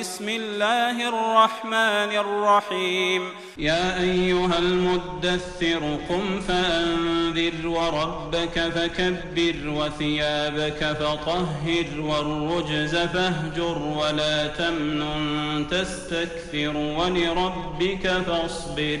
بسم الله الرحمن الرحيم. يا أيها المدثر قم فأنذر وربك فكبر وثيابك فطهر والرجز فاهجر ولا تمنن تستكثر ولربك فاصبر.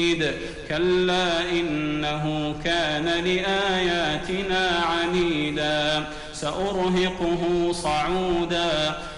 كلا إنه كان لآياتنا عنيدا. سأرهقه صعودا.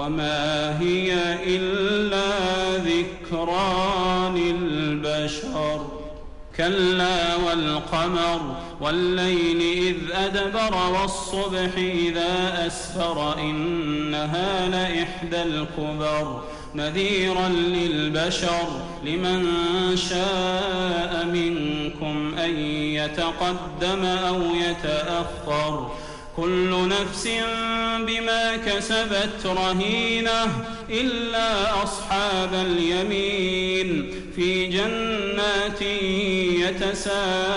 وما هي إلا ذكرى للبشر كلا والقمر والليل إذ أدبر والصبح إذا أسفر إنها لإحدى الكبر. نذيرا للبشر لمن شاء منكم أن يتقدم أو يتأخر. كل نفس بما كسبت رهينة إلا أصحاب اليمين في جنات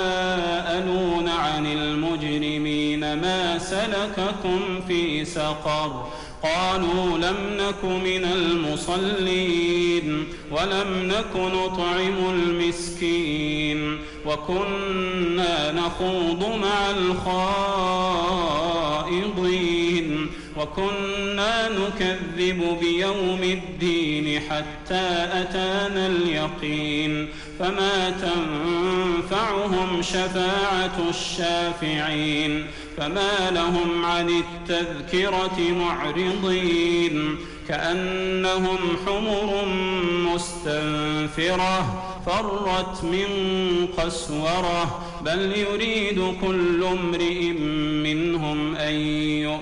يتساءلون عن المجرمين ما سلككم في سقر قالوا لم نك من المصلين ولم نك نطعم المسكين وكنا نخوض مع الخائضين وكنا نكذب بيوم الدين حتى أتانا اليقين فما تنفعهم شفاعة الشافعين فما لهم عن التذكرة معرضين كأنهم حمر مستنفرة فرت من قسورة بل يريد كل امرئ منهم أن